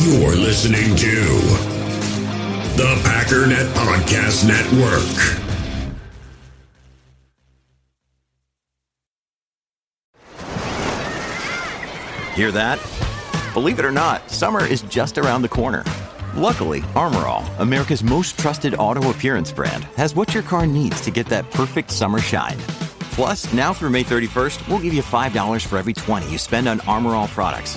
You're listening to the Packernet Podcast Network. Hear that? Believe it or not, summer is just around the corner. Luckily, Armorall, America's most trusted auto appearance brand, has what your car needs to get that perfect summer shine. Plus, now through May 31st, we'll give you $5 for every 20 you spend on Armorall products.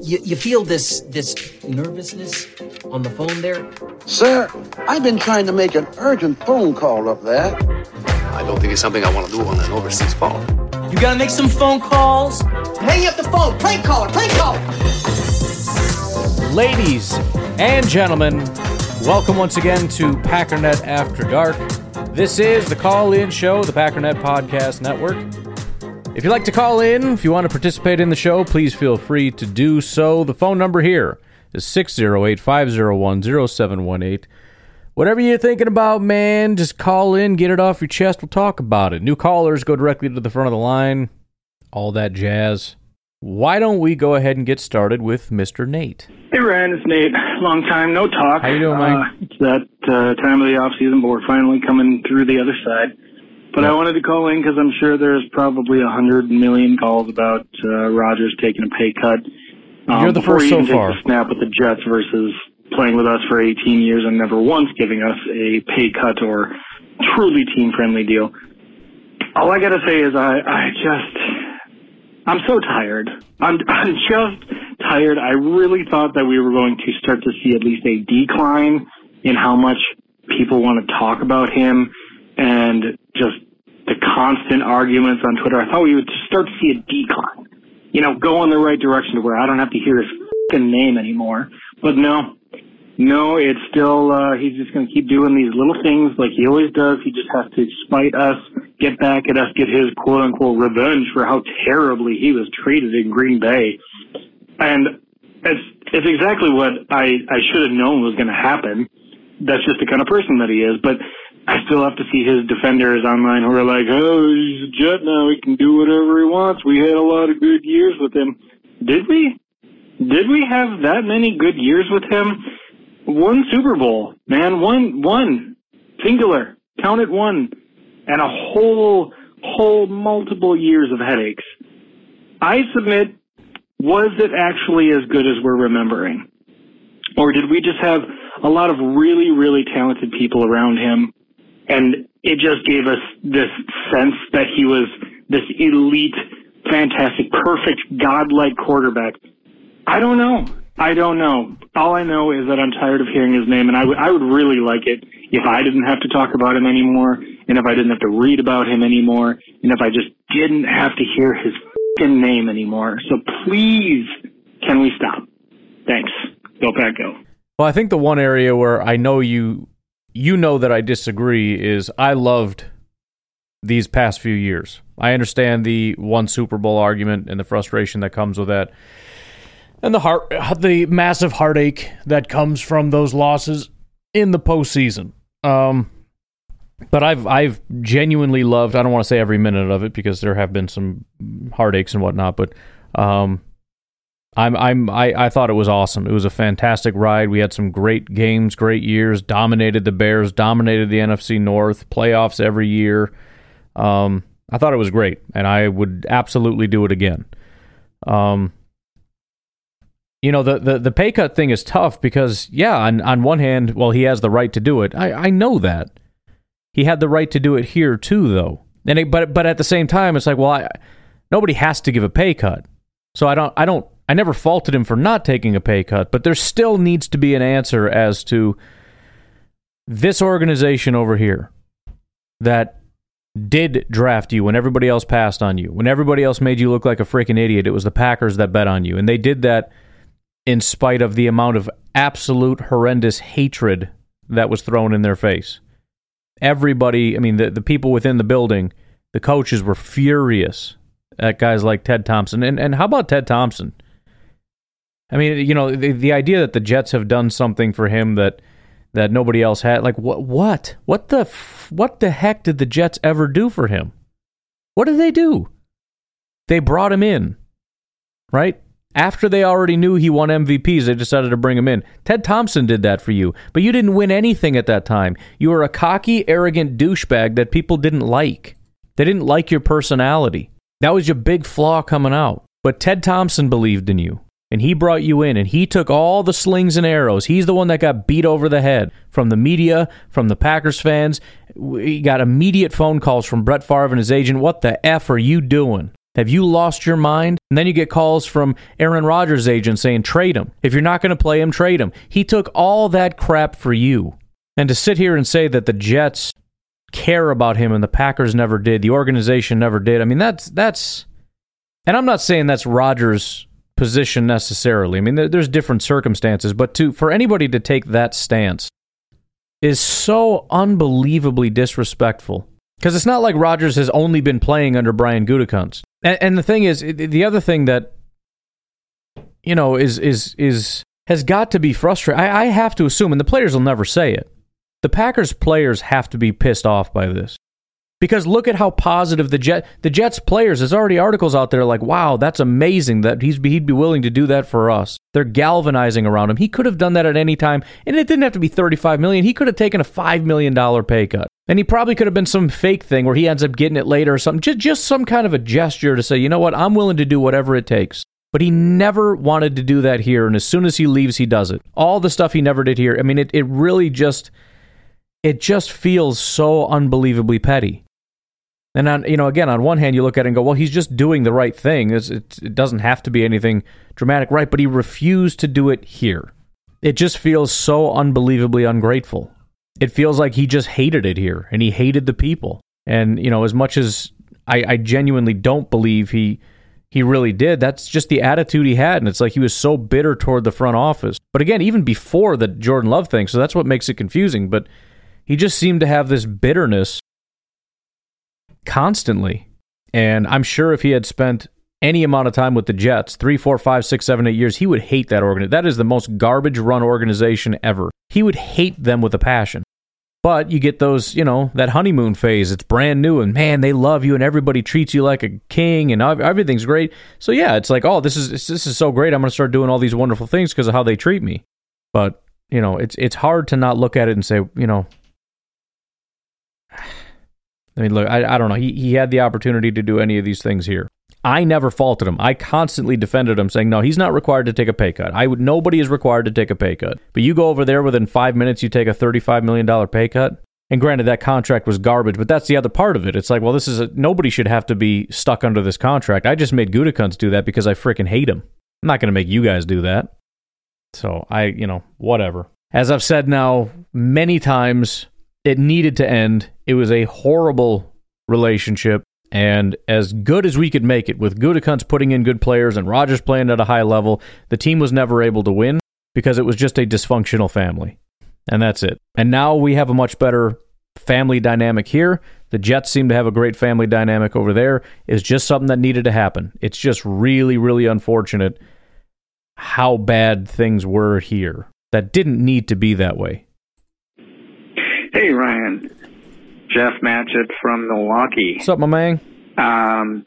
You, you feel this this nervousness on the phone there? Sir, I've been trying to make an urgent phone call up there. I don't think it's something I want to do on an overseas phone. You gotta make some phone calls. Hang up the phone. Prank call. Prank call. Ladies and gentlemen, welcome once again to Packernet After Dark. This is the call in show, the Packernet Podcast Network. If you'd like to call in, if you want to participate in the show, please feel free to do so. The phone number here is 608 501 0718. Whatever you're thinking about, man, just call in, get it off your chest. We'll talk about it. New callers go directly to the front of the line, all that jazz. Why don't we go ahead and get started with Mr. Nate? Hey Ryan, it's Nate. Long time no talk. How you doing, Mike? Uh, it's that uh, time of the off season, but we're finally coming through the other side. But I wanted to call in because I'm sure there's probably a hundred million calls about uh, Rodgers taking a pay cut. Um, You're the first so far. a snap with the Jets versus playing with us for 18 years and never once giving us a pay cut or truly team friendly deal. All I gotta say is I, I just, I'm so tired. I'm, I'm just tired. I really thought that we were going to start to see at least a decline in how much people want to talk about him and just the constant arguments on Twitter. I thought we would start to see a decline. You know, go in the right direction to where I don't have to hear his fucking name anymore. But no, no, it's still, uh, he's just going to keep doing these little things like he always does. He just has to spite us, get back at us, get his quote unquote revenge for how terribly he was treated in Green Bay. And it's, it's exactly what I, I should have known was going to happen. That's just the kind of person that he is. But I still have to see his defenders online who are like, oh, he's a Jet now. He can do whatever he wants. We had a lot of good years with him. Did we? Did we have that many good years with him? One Super Bowl, man. One, one. Singular. Count it one. And a whole, whole multiple years of headaches. I submit, was it actually as good as we're remembering? Or did we just have a lot of really, really talented people around him and it just gave us this sense that he was this elite, fantastic, perfect, godlike quarterback. I don't know. I don't know. All I know is that I'm tired of hearing his name, and I would I would really like it if I didn't have to talk about him anymore, and if I didn't have to read about him anymore, and if I just didn't have to hear his name anymore. So please, can we stop? Thanks. Go Pack Go. Well, I think the one area where I know you you know that I disagree is I loved these past few years. I understand the one Super Bowl argument and the frustration that comes with that. And the heart the massive heartache that comes from those losses in the postseason. Um but I've I've genuinely loved I don't want to say every minute of it because there have been some heartaches and whatnot, but um I'm I'm I, I thought it was awesome. It was a fantastic ride. We had some great games, great years, dominated the Bears, dominated the NFC North, playoffs every year. Um, I thought it was great, and I would absolutely do it again. Um, you know the, the the pay cut thing is tough because yeah, on on one hand, well, he has the right to do it. I I know that he had the right to do it here too, though. And it, but but at the same time, it's like well, I, nobody has to give a pay cut, so I don't I don't I never faulted him for not taking a pay cut, but there still needs to be an answer as to this organization over here that did draft you when everybody else passed on you, when everybody else made you look like a freaking idiot, it was the Packers that bet on you. And they did that in spite of the amount of absolute horrendous hatred that was thrown in their face. Everybody, I mean, the, the people within the building, the coaches were furious at guys like Ted Thompson. And, and how about Ted Thompson? I mean, you know, the, the idea that the Jets have done something for him that that nobody else had. Like what? What? What the? What the heck did the Jets ever do for him? What did they do? They brought him in, right? After they already knew he won MVPs, they decided to bring him in. Ted Thompson did that for you, but you didn't win anything at that time. You were a cocky, arrogant douchebag that people didn't like. They didn't like your personality. That was your big flaw coming out. But Ted Thompson believed in you and he brought you in and he took all the slings and arrows. He's the one that got beat over the head from the media, from the Packers fans. We got immediate phone calls from Brett Favre and his agent. What the F are you doing? Have you lost your mind? And then you get calls from Aaron Rodgers' agent saying, trade him. If you're not going to play him, trade him. He took all that crap for you. And to sit here and say that the Jets care about him and the Packers never did, the organization never did, I mean, that's, that's, and I'm not saying that's Rodgers' position necessarily. I mean, there's different circumstances, but to for anybody to take that stance is so unbelievably disrespectful. Because it's not like Rodgers has only been playing under Brian Gutekunst. And, and the thing is, the other thing that you know is is is has got to be frustrating. I, I have to assume, and the players will never say it. The Packers players have to be pissed off by this. Because look at how positive the Jet the Jets players. There's already articles out there like, "Wow, that's amazing that he's he'd be willing to do that for us." They're galvanizing around him. He could have done that at any time, and it didn't have to be 35 million. He could have taken a five million dollar pay cut, and he probably could have been some fake thing where he ends up getting it later or something. Just just some kind of a gesture to say, you know what, I'm willing to do whatever it takes. But he never wanted to do that here, and as soon as he leaves, he does it. All the stuff he never did here. I mean, it it really just it just feels so unbelievably petty. And on, you know, again, on one hand, you look at it and go, well, he's just doing the right thing. It's, it, it doesn't have to be anything dramatic, right? But he refused to do it here. It just feels so unbelievably ungrateful. It feels like he just hated it here and he hated the people. And, you know, as much as I, I genuinely don't believe he he really did, that's just the attitude he had. And it's like he was so bitter toward the front office. But again, even before the Jordan Love thing, so that's what makes it confusing. But he just seemed to have this bitterness constantly. And I'm sure if he had spent any amount of time with the Jets, three, four, five, six, seven, eight years, he would hate that organization. That is the most garbage run organization ever. He would hate them with a passion. But you get those, you know, that honeymoon phase. It's brand new, and man, they love you, and everybody treats you like a king, and everything's great. So yeah, it's like, oh, this is this is so great. I'm going to start doing all these wonderful things because of how they treat me. But you know, it's it's hard to not look at it and say, you know, I mean, look, I, I don't know. He, he had the opportunity to do any of these things here. I never faulted him. I constantly defended him, saying, "No, he's not required to take a pay cut. I would. Nobody is required to take a pay cut. But you go over there within five minutes, you take a thirty-five million dollar pay cut. And granted, that contract was garbage, but that's the other part of it. It's like, well, this is a, nobody should have to be stuck under this contract. I just made Gutekunst do that because I freaking hate him. I'm not going to make you guys do that. So I, you know, whatever. As I've said now many times, it needed to end. It was a horrible relationship. And as good as we could make it, with Gutekunst putting in good players and Rodgers playing at a high level, the team was never able to win because it was just a dysfunctional family. And that's it. And now we have a much better family dynamic here. The Jets seem to have a great family dynamic over there. It's just something that needed to happen. It's just really, really unfortunate how bad things were here. That didn't need to be that way. Hey, Ryan. Jeff Matchett from Milwaukee. What's up, my man? Um,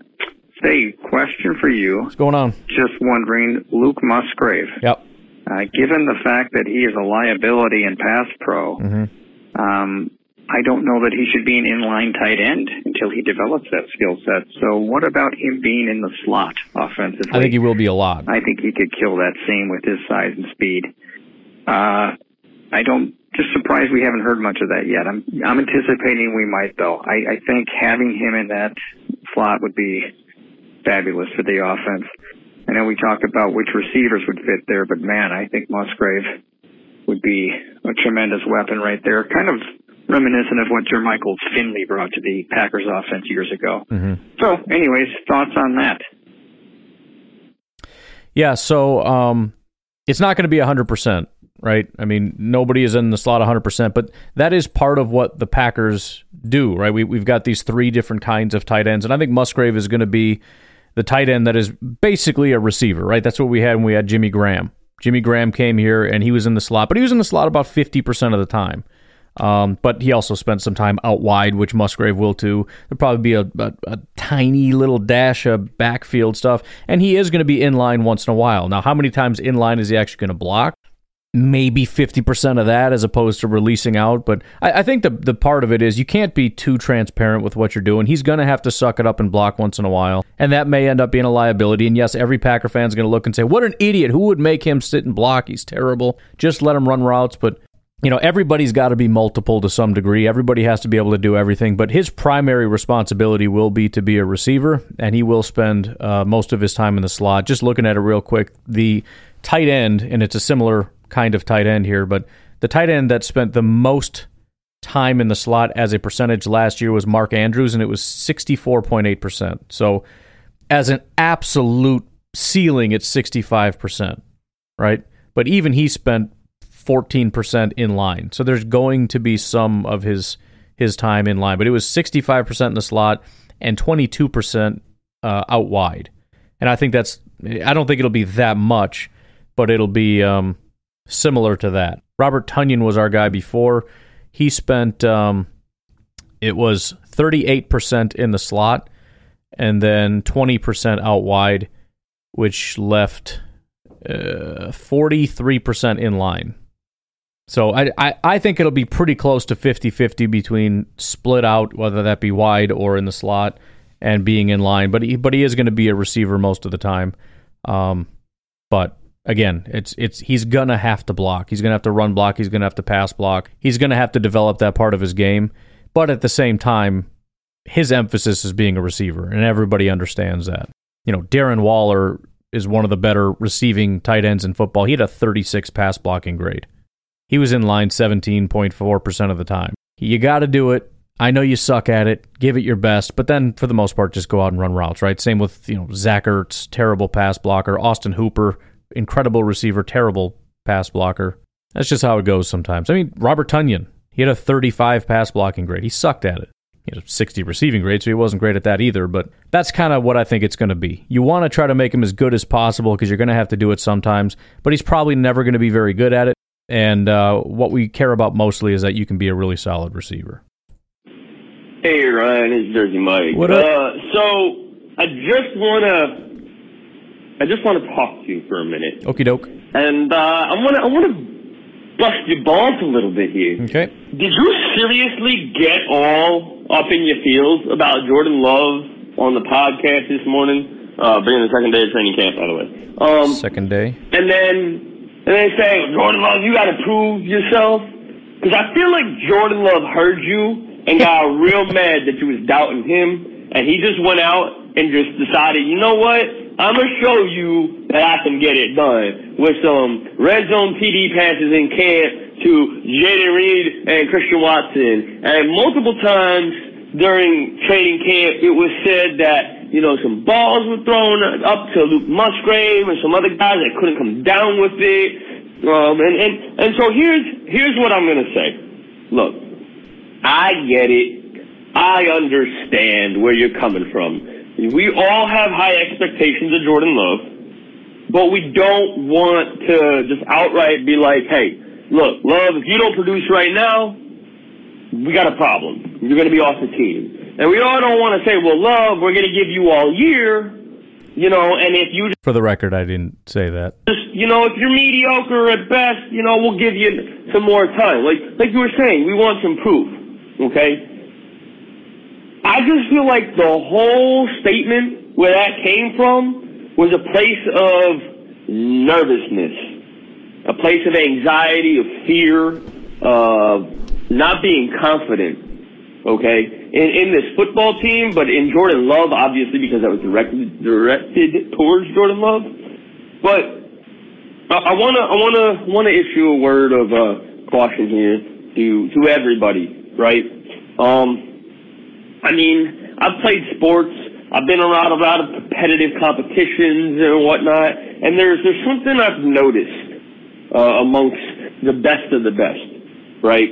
say, question for you. What's going on? Just wondering, Luke Musgrave. Yep. Uh, given the fact that he is a liability in pass pro, mm-hmm. um, I don't know that he should be an inline tight end until he develops that skill set. So, what about him being in the slot offensively? I think he will be a lot. I think he could kill that same with his size and speed. Uh, I don't just surprised we haven't heard much of that yet. I'm I'm anticipating we might though. I, I think having him in that slot would be fabulous for the offense. I know we talked about which receivers would fit there, but man, I think Musgrave would be a tremendous weapon right there. Kind of reminiscent of what Jermichael Finley brought to the Packers offense years ago. Mm-hmm. So, anyways, thoughts on that? Yeah, so um, it's not going to be 100%, right? I mean, nobody is in the slot 100%, but that is part of what the Packers do, right? We, we've got these three different kinds of tight ends, and I think Musgrave is going to be the tight end that is basically a receiver, right? That's what we had when we had Jimmy Graham. Jimmy Graham came here and he was in the slot, but he was in the slot about 50% of the time. Um, but he also spent some time out wide, which Musgrave will too. There'll probably be a, a, a tiny little dash of backfield stuff, and he is going to be in line once in a while. Now, how many times in line is he actually going to block? Maybe 50% of that as opposed to releasing out. But I, I think the, the part of it is you can't be too transparent with what you're doing. He's going to have to suck it up and block once in a while. And that may end up being a liability. And yes, every Packer fan is going to look and say, what an idiot. Who would make him sit and block? He's terrible. Just let him run routes. But you know, everybody's got to be multiple to some degree. Everybody has to be able to do everything, but his primary responsibility will be to be a receiver, and he will spend uh, most of his time in the slot. Just looking at it real quick, the tight end, and it's a similar kind of tight end here, but the tight end that spent the most time in the slot as a percentage last year was Mark Andrews, and it was 64.8%. So, as an absolute ceiling, it's 65%, right? But even he spent 14% in line. So there's going to be some of his his time in line, but it was 65% in the slot and 22% uh, out wide. And I think that's I don't think it'll be that much, but it'll be um, similar to that. Robert Tonyan was our guy before. He spent um, it was 38% in the slot and then 20% out wide, which left uh, 43% in line. So I, I, I, think it'll be pretty close to 50-50 between split out, whether that be wide or in the slot, and being in line. But he, but he is going to be a receiver most of the time. Um, but again, it's it's he's gonna have to block. He's gonna have to run block. He's gonna have to pass block. He's gonna have to develop that part of his game. But at the same time, his emphasis is being a receiver, and everybody understands that. You know, Darren Waller is one of the better receiving tight ends in football. He had a 36 pass blocking grade. He was in line 17.4% of the time. You got to do it. I know you suck at it. Give it your best, but then for the most part, just go out and run routes, right? Same with you know Zach Ertz, terrible pass blocker. Austin Hooper, incredible receiver, terrible pass blocker. That's just how it goes sometimes. I mean, Robert Tonyan, he had a 35 pass blocking grade. He sucked at it. He had a 60 receiving grade, so he wasn't great at that either. But that's kind of what I think it's going to be. You want to try to make him as good as possible because you're going to have to do it sometimes, but he's probably never going to be very good at it. And uh, what we care about mostly is that you can be a really solid receiver. Hey Ryan, it's Jersey Mike. What up? Uh, so I just wanna, I just wanna talk to you for a minute, Okie doke. and uh, I wanna, I wanna bust your balls a little bit here. Okay. Did you seriously get all up in your feels about Jordan Love on the podcast this morning? Uh, being the second day of training camp, by the way. Um, Second day. and then and they say, Jordan Love, you got to prove yourself. Because I feel like Jordan Love heard you and got real mad that you was doubting him, and he just went out and just decided, you know what? I'm gonna show you that I can get it done with some red zone TD passes in camp to Jayden Reed and Christian Watson, and multiple times during training camp, it was said that you know some balls were thrown up to Luke Musgrave and some other guys that couldn't come down with it. Um, and and and so here's here's what I'm gonna say. Look, I get it. I understand where you're coming from. We all have high expectations of Jordan Love, but we don't want to just outright be like, hey, look, Love, if you don't produce right now, we got a problem. You're going to be off the team. And we all don't want to say, well, Love, we're going to give you all year, you know, and if you Just, For the record, I didn't say that. just, you know, if you're mediocre at best, you know, we'll give you some more time. Like, like you were saying, we want some proof. Okay. I just feel like the whole statement where that came from was a place of nervousness, a place of anxiety, of fear, of not being confident. Okay, in in this football team, but in Jordan Love, obviously because that was directed directed towards Jordan Love. But I I want to I want to issue a word of uh, caution here to to everybody, right? Um, I mean, I've played sports. I've been around a lot of competitive competitions and whatnot, and there's there's something I've noticed uh, amongst the best of the best, right?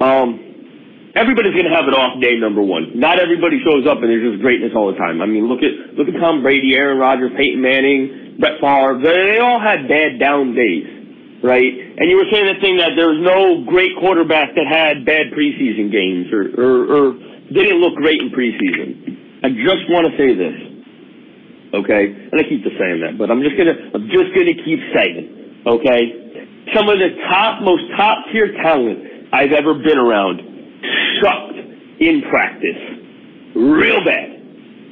Um, everybody's going to have an off day. Number one, not everybody shows up and there's just greatness all the time. I mean, look at look at Tom Brady, Aaron Rodgers, Peyton Manning, Brett Favre. They, all had bad down days, right? And you were saying the thing that there was no great quarterback that had bad preseason games or or, or didn't look great in preseason. I just want to say this, okay? And I keep saying that, but I'm just gonna I'm just gonna keep saying, it, okay? Some of the top, most top tier talent I've ever been around sucked in practice, real bad.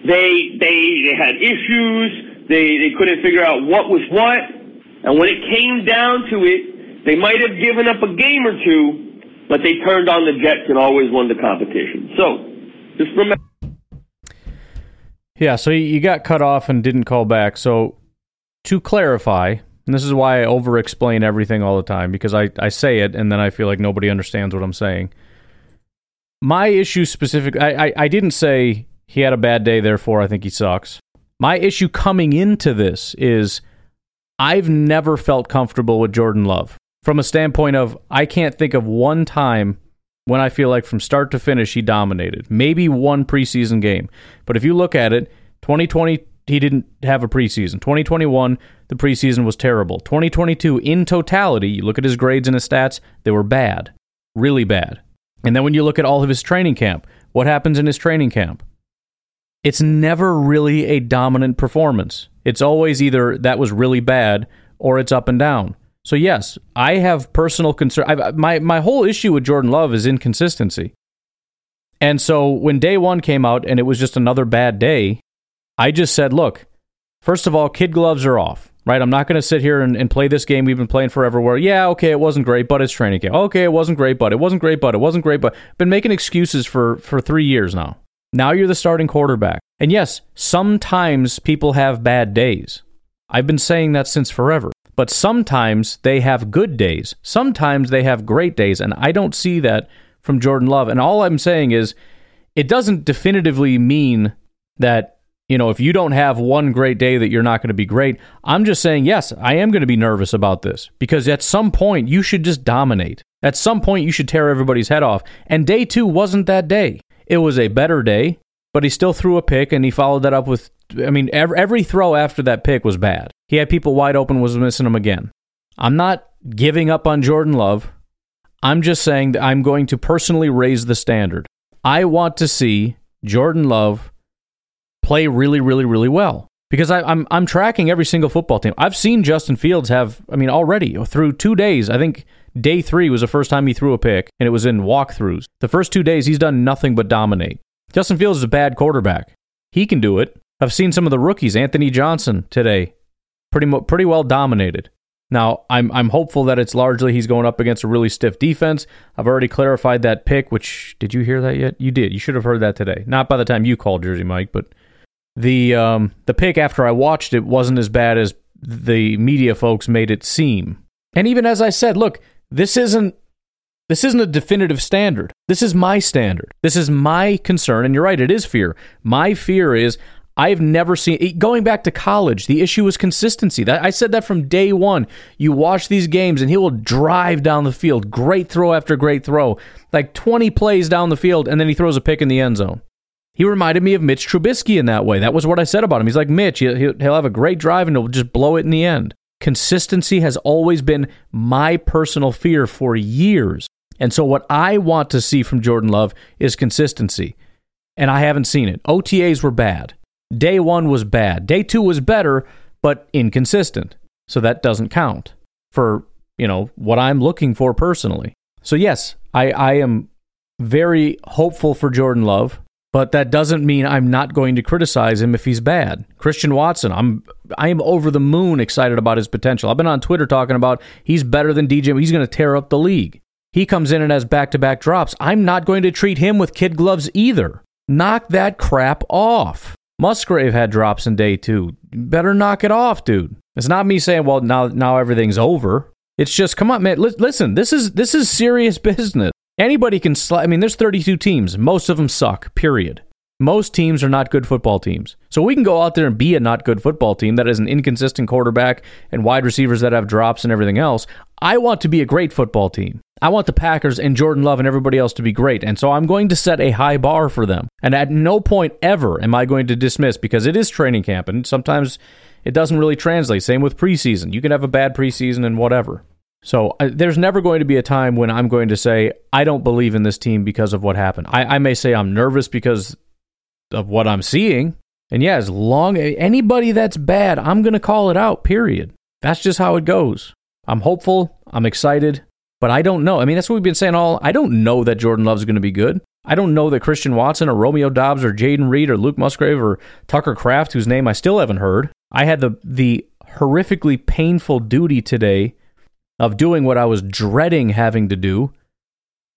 They they they had issues. They they couldn't figure out what was what, and when it came down to it, they might have given up a game or two, but they turned on the Jets and always won the competition. So just remember. Yeah, so you got cut off and didn't call back. So to clarify, and this is why I over explain everything all the time because I, I say it and then I feel like nobody understands what I'm saying. My issue specific I, I, I didn't say he had a bad day, therefore I think he sucks. My issue coming into this is I've never felt comfortable with Jordan Love. From a standpoint of I can't think of one time when I feel like from start to finish he dominated. Maybe one preseason game. But if you look at it, 2020 he didn't have a preseason. 2021 the preseason was terrible. 2022 in totality, you look at his grades and his stats, they were bad. Really bad. And then when you look at all of his training camp, what happens in his training camp? It's never really a dominant performance. It's always either that was really bad or it's up and down. So yes, I have personal concern. I've, my my whole issue with Jordan Love is inconsistency. And so when day one came out and it was just another bad day, I just said, look, first of all, kid gloves are off, right? I'm not going to sit here and, and, play this game we've been playing forever where, yeah, okay, it wasn't great, but it's training camp. Okay, it wasn't great, but it wasn't great, but it wasn't great, but been making excuses for, for three years now. Now you're the starting quarterback. And yes, sometimes people have bad days. I've been saying that since forever. But sometimes they have good days. Sometimes they have great days. And I don't see that from Jordan Love. And all I'm saying is it doesn't definitively mean that, you know, if you don't have one great day that you're not going to be great. I'm just saying, yes, I am going to be nervous about this because at some point you should just dominate. At some point you should tear everybody's head off. And day two wasn't that day. It was a better day, but he still threw a pick and he followed that up with I mean, every, every throw after that pick was bad. He had people wide open, was missing them again. I'm not giving up on Jordan Love. I'm just saying that I'm going to personally raise the standard. I want to see Jordan Love play really, really, really well because I, I'm, I'm tracking every single football team. I've seen Justin Fields have, I mean, already through two days. I think day three was the first time he threw a pick, and it was in walkthroughs. The first two days, he's done nothing but dominate. Justin Fields is a bad quarterback. He can do it. I've seen some of the rookies, Anthony Johnson today, pretty mo- pretty well dominated. Now, I'm I'm hopeful that it's largely he's going up against a really stiff defense. I've already clarified that pick, which did you hear that yet? You did. You should have heard that today. Not by the time you called Jersey Mike, but the um the pick after I watched it wasn't as bad as the media folks made it seem. And even as I said, look, this isn't this isn't a definitive standard. This is my standard. This is my concern. And you're right, it is fear. My fear is I've never seen going back to college. The issue was consistency. That I said that from day one. You watch these games, and he will drive down the field, great throw after great throw, like 20 plays down the field, and then he throws a pick in the end zone. He reminded me of Mitch Trubisky in that way. That was what I said about him. He's like Mitch. He'll have a great drive, and he'll just blow it in the end. Consistency has always been my personal fear for years. And so, what I want to see from Jordan Love is consistency. And I haven't seen it. OTAs were bad. Day one was bad. Day two was better, but inconsistent. So that doesn't count for, you know, what I'm looking for personally. So yes, I, I am very hopeful for Jordan Love, but that doesn't mean I'm not going to criticize him if he's bad. Christian Watson, I'm I am over the moon excited about his potential. I've been on Twitter talking about he's better than DJ. He's going to tear up the league. He comes in and has back-to-back drops. I'm not going to treat him with kid gloves either. Knock that crap off. Musgrave had drops in day two. Better knock it off, dude. It's not me saying, well, now now everything's over. It's just, come on, man. Li- listen, this is this is serious business. Anybody can. Sl- I mean, there's 32 teams. Most of them suck. Period. Most teams are not good football teams. So we can go out there and be a not good football team that has an inconsistent quarterback and wide receivers that have drops and everything else. I want to be a great football team. I want the Packers and Jordan Love and everybody else to be great. And so I'm going to set a high bar for them. And at no point ever am I going to dismiss because it is training camp and sometimes it doesn't really translate. Same with preseason. You can have a bad preseason and whatever. So uh, there's never going to be a time when I'm going to say, I don't believe in this team because of what happened. I, I may say I'm nervous because of what I'm seeing. And yeah, as long anybody that's bad, I'm going to call it out, period. That's just how it goes. I'm hopeful, I'm excited, but I don't know. I mean, that's what we've been saying all. I don't know that Jordan Love's going to be good. I don't know that Christian Watson or Romeo Doubs or Jayden Reed or Luke Musgrave or Tucker Kraft, whose name I still haven't heard. I had the the horrifically painful duty today of doing what I was dreading having to do,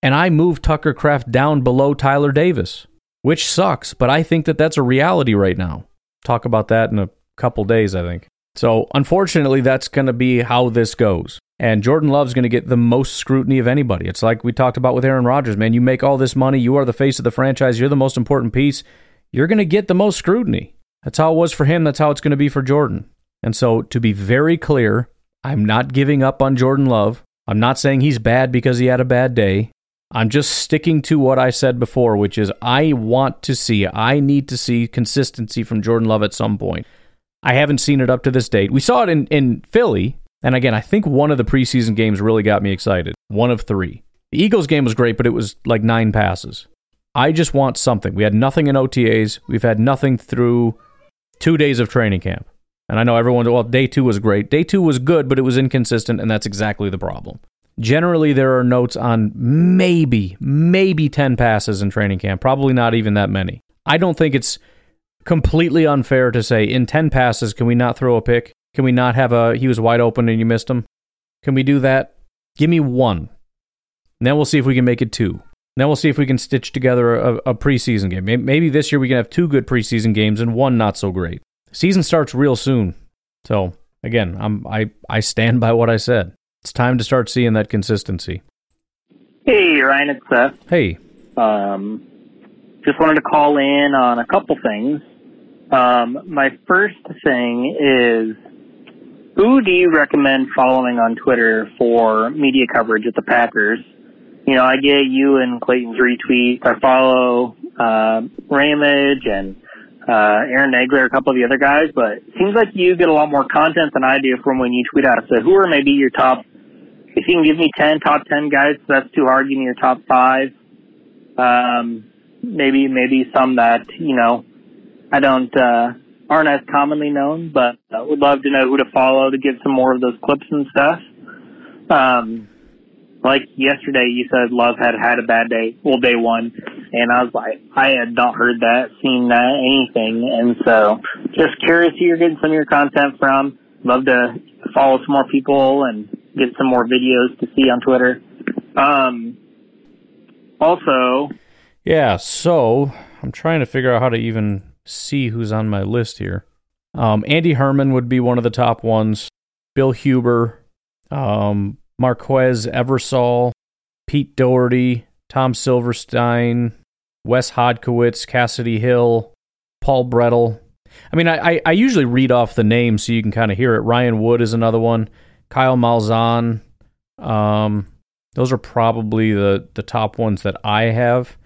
and I moved Tucker Kraft down below Tyler Davis which sucks, but I think that that's a reality right now. Talk about that in a couple days, I think. So, unfortunately, that's going to be how this goes. And Jordan Love's going to get the most scrutiny of anybody. It's like we talked about with Aaron Rodgers, man. You make all this money, you are the face of the franchise, you're the most important piece. You're going to get the most scrutiny. That's how it was for him, that's how it's going to be for Jordan. And so, to be very clear, I'm not giving up on Jordan Love. I'm not saying he's bad because he had a bad day. I'm just sticking to what I said before, which is I want to see, I need to see consistency from Jordan Love at some point. I haven't seen it up to this date. We saw it in, in Philly. And again, I think one of the preseason games really got me excited. One of three. The Eagles game was great, but it was like nine passes. I just want something. We had nothing in OTAs. We've had nothing through two days of training camp. And I know everyone, well, day two was great. Day two was good, but it was inconsistent, and that's exactly the problem. Generally, there are notes on maybe, maybe 10 passes in training camp, probably not even that many. I don't think it's completely unfair to say in 10 passes, can we not throw a pick? Can we not have a, he was wide open and you missed him? Can we do that? Give me one. Then we'll see if we can make it two. Then we'll see if we can stitch together a, a preseason game. Maybe this year we can have two good preseason games and one not so great. Season starts real soon. So again, I'm, I, I stand by what I said. It's time to start seeing that consistency. Hey, Ryan, it's Seth. Hey. Um, just wanted to call in on a couple things. Um, my first thing is who do you recommend following on Twitter for media coverage at the Packers? You know, I get you and Clayton's retweets. I follow uh, Ramage and uh, Aaron Nagler, a couple of the other guys, but it seems like you get a lot more content than I do from when you tweet out. So who are maybe your top if you can give me 10 top 10 guys, that's too hard. Give me your top five. Um, maybe, maybe some that, you know, I don't, uh, aren't as commonly known, but I would love to know who to follow to get some more of those clips and stuff. Um, like yesterday, you said Love had had a bad day, well, day one, and I was like, I had not heard that, seen that, anything, and so just curious who you're getting some of your content from. Love to follow some more people and get some more videos to see on Twitter. Um, also, yeah. So I'm trying to figure out how to even see who's on my list here. Um, Andy Herman would be one of the top ones. Bill Huber, um, Marquez Eversole, Pete Dougherty, Tom Silverstein, Wes Hodkiewicz, Cassidy Hill, Paul Bretl. I mean, I, I, I usually read off the names so you can kind of hear it. Ryan Wood is another one. Kyle Malzahn. Um, those are probably the the top ones that I have.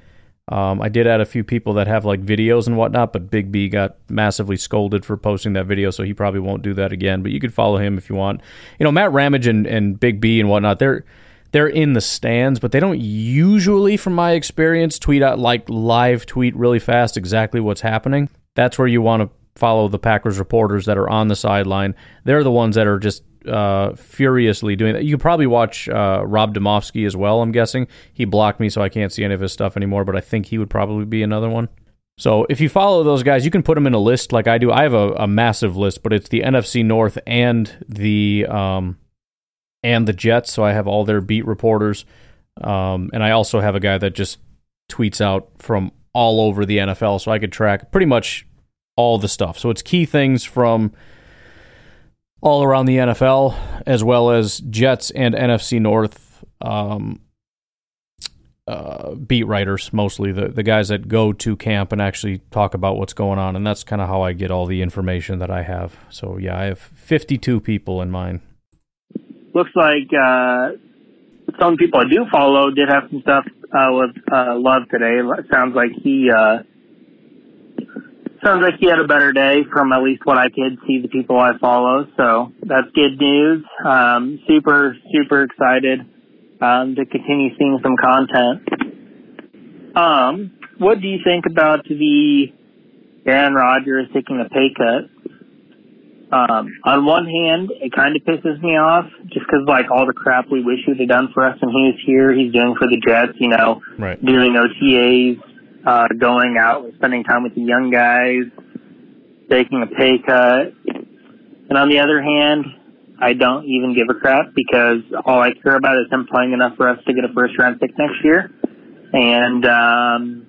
Um, I did add a few people that have like videos and whatnot, but Big B got massively scolded for posting that video, so he probably won't do that again. But you could follow him if you want. You know, Matt Ramage and, and Big B and whatnot, they're they're in the stands, but they don't usually, from my experience, tweet out like live tweet really fast exactly what's happening. That's where you want to follow the Packers reporters that are on the sideline. They're the ones that are just uh, furiously doing that. You could probably watch uh, Rob Demovsky as well. I'm guessing he blocked me, so I can't see any of his stuff anymore. But I think he would probably be another one. So if you follow those guys, you can put them in a list like I do. I have a, a massive list, but it's the NFC North and the um, and the Jets. So I have all their beat reporters, um, and I also have a guy that just tweets out from all over the NFL, so I could track pretty much all the stuff. So it's key things from all around the NFL, as well as Jets and NFC North um, uh, beat writers, mostly the, the guys that go to camp and actually talk about what's going on. And that's kind of how I get all the information that I have. So, yeah, I have 52 people in mine. Looks like uh, some people I do follow did have some stuff uh, with Love today. It sounds like he uh, sounds like he had a better day from at least what I could see the people I follow. So that's good news. Um, super super excited um, to continue seeing some content. Um, what do you think about the Aaron Rodgers taking a pay cut? Um, on one hand, it kind of pisses me off just because like all the crap we wish he'd have done for us when he was here, he's doing for the Jets. You know, right. doing OTAs, uh, going out, spending time with the young guys, taking a pay cut. And on the other hand, I don't even give a crap because all I care about is him playing enough for us to get a first round pick next year. And um,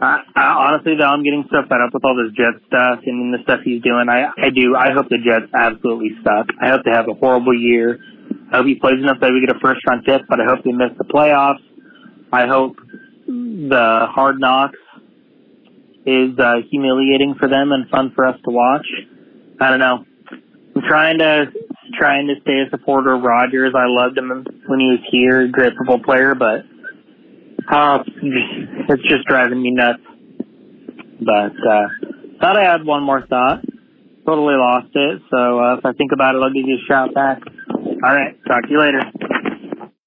I, I, honestly, though, I'm getting so fed up with all this Jet stuff and the stuff he's doing. I, I do. I hope the Jets absolutely suck. I hope they have a horrible year. I hope he plays enough that we get a first round pick, but I hope they miss the playoffs. I hope the hard knocks is uh, humiliating for them and fun for us to watch. I don't know. I'm trying to trying to stay a supporter of Rodgers. I loved him when he was here, great football player, but uh, it's just driving me nuts. But uh, thought I had one more thought. Totally lost it. So uh, if I think about it, I'll give you a shout back. All right. Talk to you later.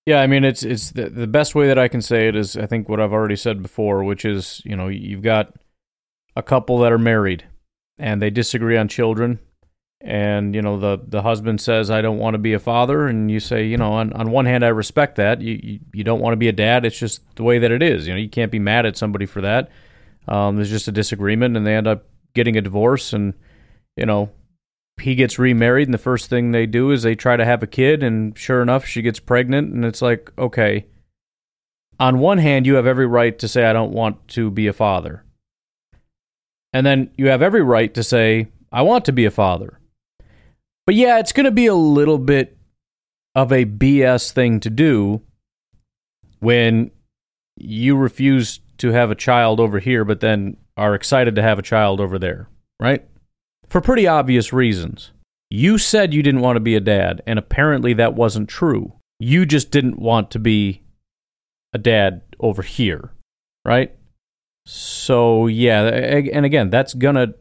Yeah, I mean it's it's the, the best way that I can say it is I think what I've already said before, which is you know you've got a couple that are married and they disagree on children. And you know the the husband says I don't want to be a father. And you say you know on, on one hand I respect that. You, you, you don't want to be a dad. It's just the way that it is. You know you can't be mad at somebody for that. Um, there's just a disagreement and they end up getting a divorce and you know he gets remarried and the first thing they do is they try to have a kid and sure enough she gets pregnant and it's like okay. On one hand you have every right to say I don't want to be a father. And then you have every right to say I want to be a father. But yeah, it's going to be a little bit of a BS thing to do when you refuse to have a child over here, but then are excited to have a child over there, right? For pretty obvious reasons. You said you didn't want to be a dad, and apparently that wasn't true. You just didn't want to be a dad over here, right? So, yeah, and again, that's going to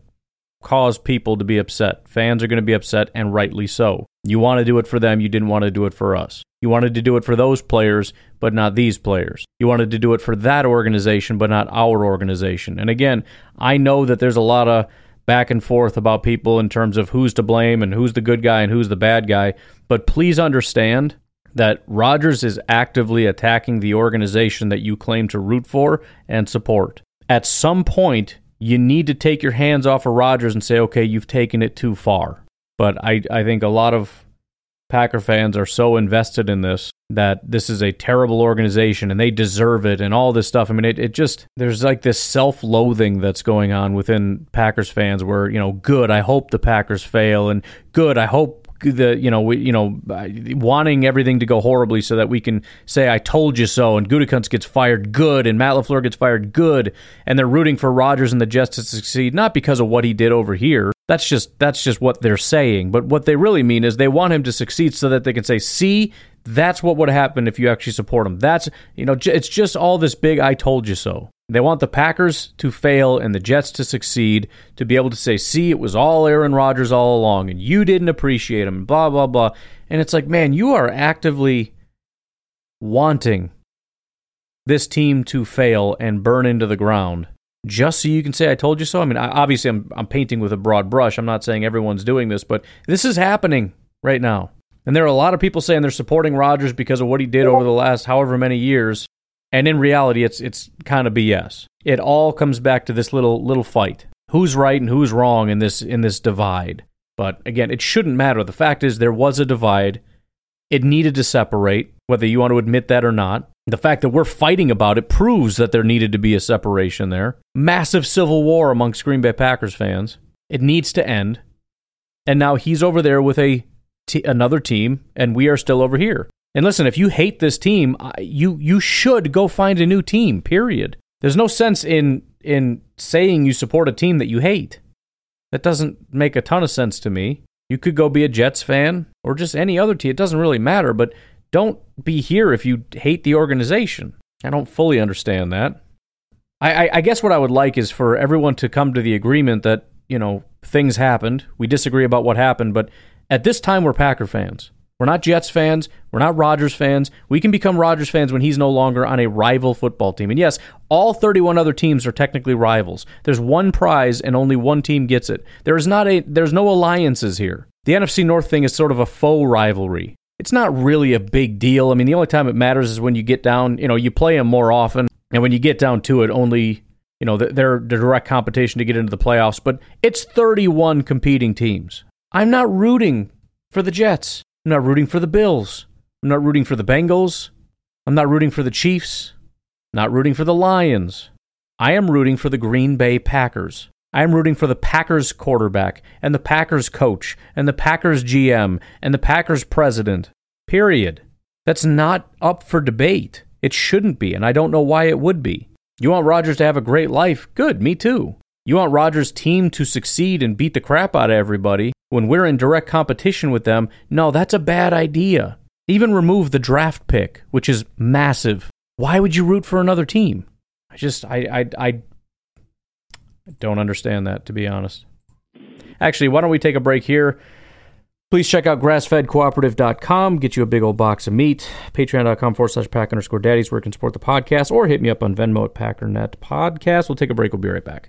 cause people to be upset. Fans are going to be upset, and rightly so. You want to do it for them, you didn't want to do it for us. You wanted to do it for those players, but not these players. You wanted to do it for that organization, but not our organization. And again, I know that there's a lot of back and forth about people in terms of who's to blame and who's the good guy and who's the bad guy, but please understand that Rodgers is actively attacking the organization that you claim to root for and support. At some point, you need to take your hands off of Rodgers and say, okay, you've taken it too far. But I, I think a lot of Packer fans are so invested in this that this is a terrible organization and they deserve it and all this stuff. I mean, it, it just, there's like this self loathing that's going on within Packers fans where, you know, good, I hope the Packers fail and good, I hope the you know we, you know wanting everything to go horribly so that we can say I told you so and Gutekunst gets fired good and Matt LaFleur gets fired good and they're rooting for Rodgers and the Jets to succeed not because of what he did over here. That's just that's just what they're saying. But what they really mean is they want him to succeed so that they can say see that's what would happen if you actually support him. That's you know it's just all this big I told you so they want the Packers to fail and the Jets to succeed to be able to say, see, it was all Aaron Rodgers all along and you didn't appreciate him, blah, blah, blah. And it's like, man, you are actively wanting this team to fail and burn into the ground just so you can say, I told you so. I mean, obviously, I'm, I'm painting with a broad brush. I'm not saying everyone's doing this, but this is happening right now. And there are a lot of people saying they're supporting Rodgers because of what he did over the last however many years. And in reality, it's it's kind of BS. It all comes back to this little little fight. Who's right and who's wrong in this in this divide? But again, it shouldn't matter. The fact is there was a divide. It needed to separate, whether you want to admit that or not. The fact that we're fighting about it proves that there needed to be a separation there. Massive civil war amongst Green Bay Packers fans. It needs to end. and now he's over there with a t- another team, and we are still over here. And listen, if you hate this team, you you should go find a new team. Period. There's no sense in in saying you support a team that you hate. That doesn't make a ton of sense to me. You could go be a Jets fan or just any other team. It doesn't really matter, but don't be here if you hate the organization. I don't fully understand that. I, I, I guess what I would like is for everyone to come to the agreement that, you know, things happened. We disagree about what happened, but at this time, we're Packer fans. We're not Jets fans. We're not Rodgers fans. We can become Rodgers fans when he's no longer on a rival football team. And yes, all 31 other teams are technically rivals. There's one prize and only one team gets it. There is not a there's no alliances here. The NFC North thing is sort of a faux rivalry. It's not really a big deal. I mean, the only time it matters is when you get down, you know, you play them more often, and when you get down to it, only you know they're the direct competition to get into the playoffs. But it's 31 competing teams. I'm not rooting for the Jets. I'm not rooting for the Bills. I'm not rooting for the Bengals. I'm not rooting for the Chiefs. Not rooting for the Lions. I am rooting for the Green Bay Packers. I am rooting for the Packers quarterback and the Packers coach and the Packers GM and the Packers president. Period. That's not up for debate. It shouldn't be, and I don't know why it would be. You want Rodgers to have a great life? Good, me too. You want Rodgers' team to succeed and beat the crap out of everybody when we're in direct competition with them? No, that's a bad idea. Even remove the draft pick, which is massive. Why would you root for another team? I just, I, I, I don't understand that, to be honest. Actually, why don't we take a break here? Please check out grassfedcooperative.com. Get you a big old box of meat. Patreon.com forward slash pack underscore daddies where you can support the podcast or hit me up on Venmo at Packernet Podcast. We'll take a break. We'll be right back.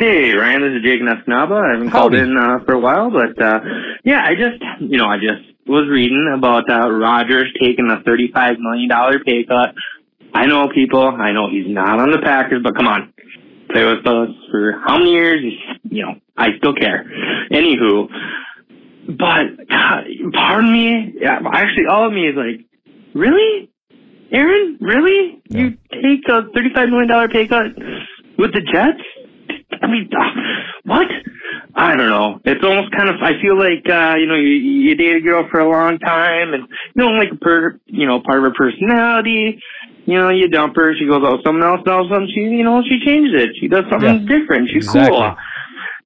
Hey, Ryan, this is Jake Nesnaba. I haven't called in uh, for a while, but uh, yeah, I just, you know, I just was reading about uh, Rodgers taking a $35 million pay cut. I know people, I know he's not on the Packers, but come on. Play with us for how many years? You know, I still care. Anywho, but God, pardon me, yeah, actually all of me is like, really? Aaron, really? You take a $35 million pay cut with the Jets? I mean, what? I don't know. It's almost kind of. I feel like uh, you know, you, you date a girl for a long time, and you don't like per, you know, part of her personality. You know, you dump her. She goes out with someone else. And all of a sudden, she, you know, she changes it. She does something Yeah. different. She's Exactly. cool.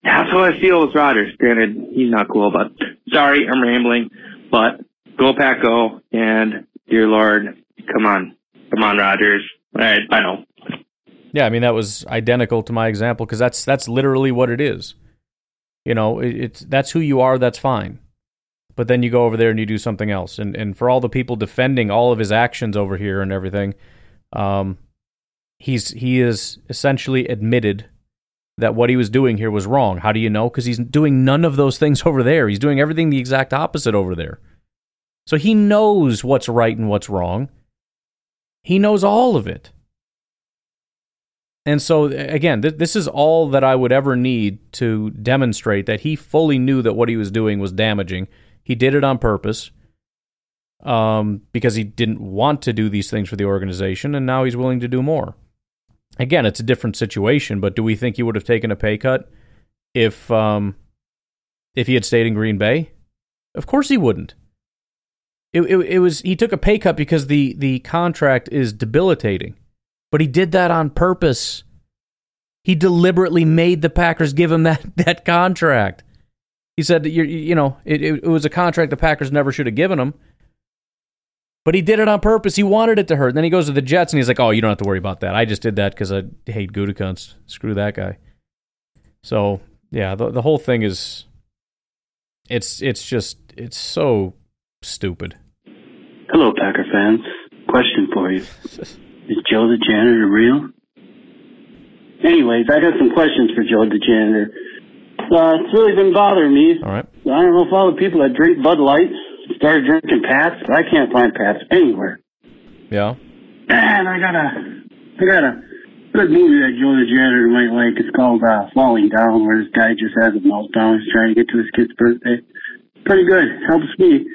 That's how I feel with Rodgers. Granted, he's not cool, but sorry, I'm rambling. But go Pack go, and dear Lord, come on, come on, Rodgers. All right, I know. Yeah, I mean that was identical to my example because that's that's literally what it is. You know, it, it's that's who you are. That's fine. But then you go over there and you do something else. And and for all the people defending all of his actions over here and everything, um, he's he is essentially admitted that what he was doing here was wrong. How do you know? Because he's doing none of those things over there. He's doing everything the exact opposite over there. So he knows what's right and what's wrong. He knows all of it. And so, again, th- this is all that I would ever need to demonstrate that he fully knew that what he was doing was damaging. He did it on purpose um, because he didn't want to do these things for the organization, and now he's willing to do more. Again, it's a different situation, but do we think he would have taken a pay cut if um, if he had stayed in Green Bay? Of course he wouldn't. It, it, it was he took a pay cut because the the contract is debilitating, but he did that on purpose. He deliberately made the Packers give him that that contract. He said that you you know it, it, it was a contract the Packers never should have given him. But he did it on purpose. He wanted it to hurt. And then he goes to the Jets and he's like, "Oh, you don't have to worry about that. I just did that because I hate Gutekunst. Screw that guy." So yeah, the the whole thing is, it's it's just it's so stupid. Hello, Packer fans. Question for you: Is Joe the janitor real? Anyways, I got some questions for Joe the janitor. Uh, it's really been bothering me. All right. I don't know if all the people that drink Bud Light started drinking Pats, but I can't find Pats anywhere. Yeah. And I got a, I got a good movie that Joe the janitor might like. It's called uh, Falling Down, where this guy just has a meltdown. He's trying to get to his kid's birthday. Pretty good. Helps me.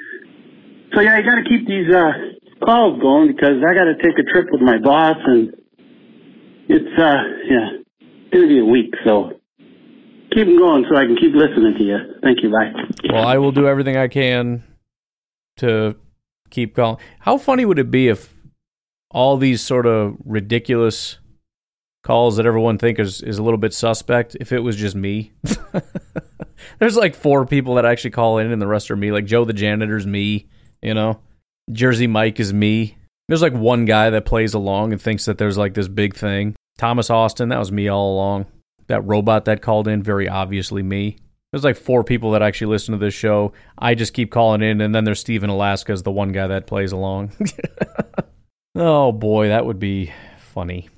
So yeah, you got to keep these uh, calls going because I got to take a trip with my boss, and it's uh, yeah, gonna be a week. So keep them going so I can keep listening to you. Thank you. Bye. Well, I will do everything I can to keep calling. How funny would it be if all these sort of ridiculous calls that everyone think is, is a little bit suspect if it was just me? There's like four people that actually call in and the rest are me. Like Joe the janitor's me, you know. Jersey Mike is me. There's like one guy that plays along and thinks that there's like this big thing. Thomas Austin, that was me all along. That robot that called in, very obviously me. There's like four people that actually listen to this show. I just keep calling in, and then there's Steven Alaska is the one guy that plays along. oh boy, that would be funny.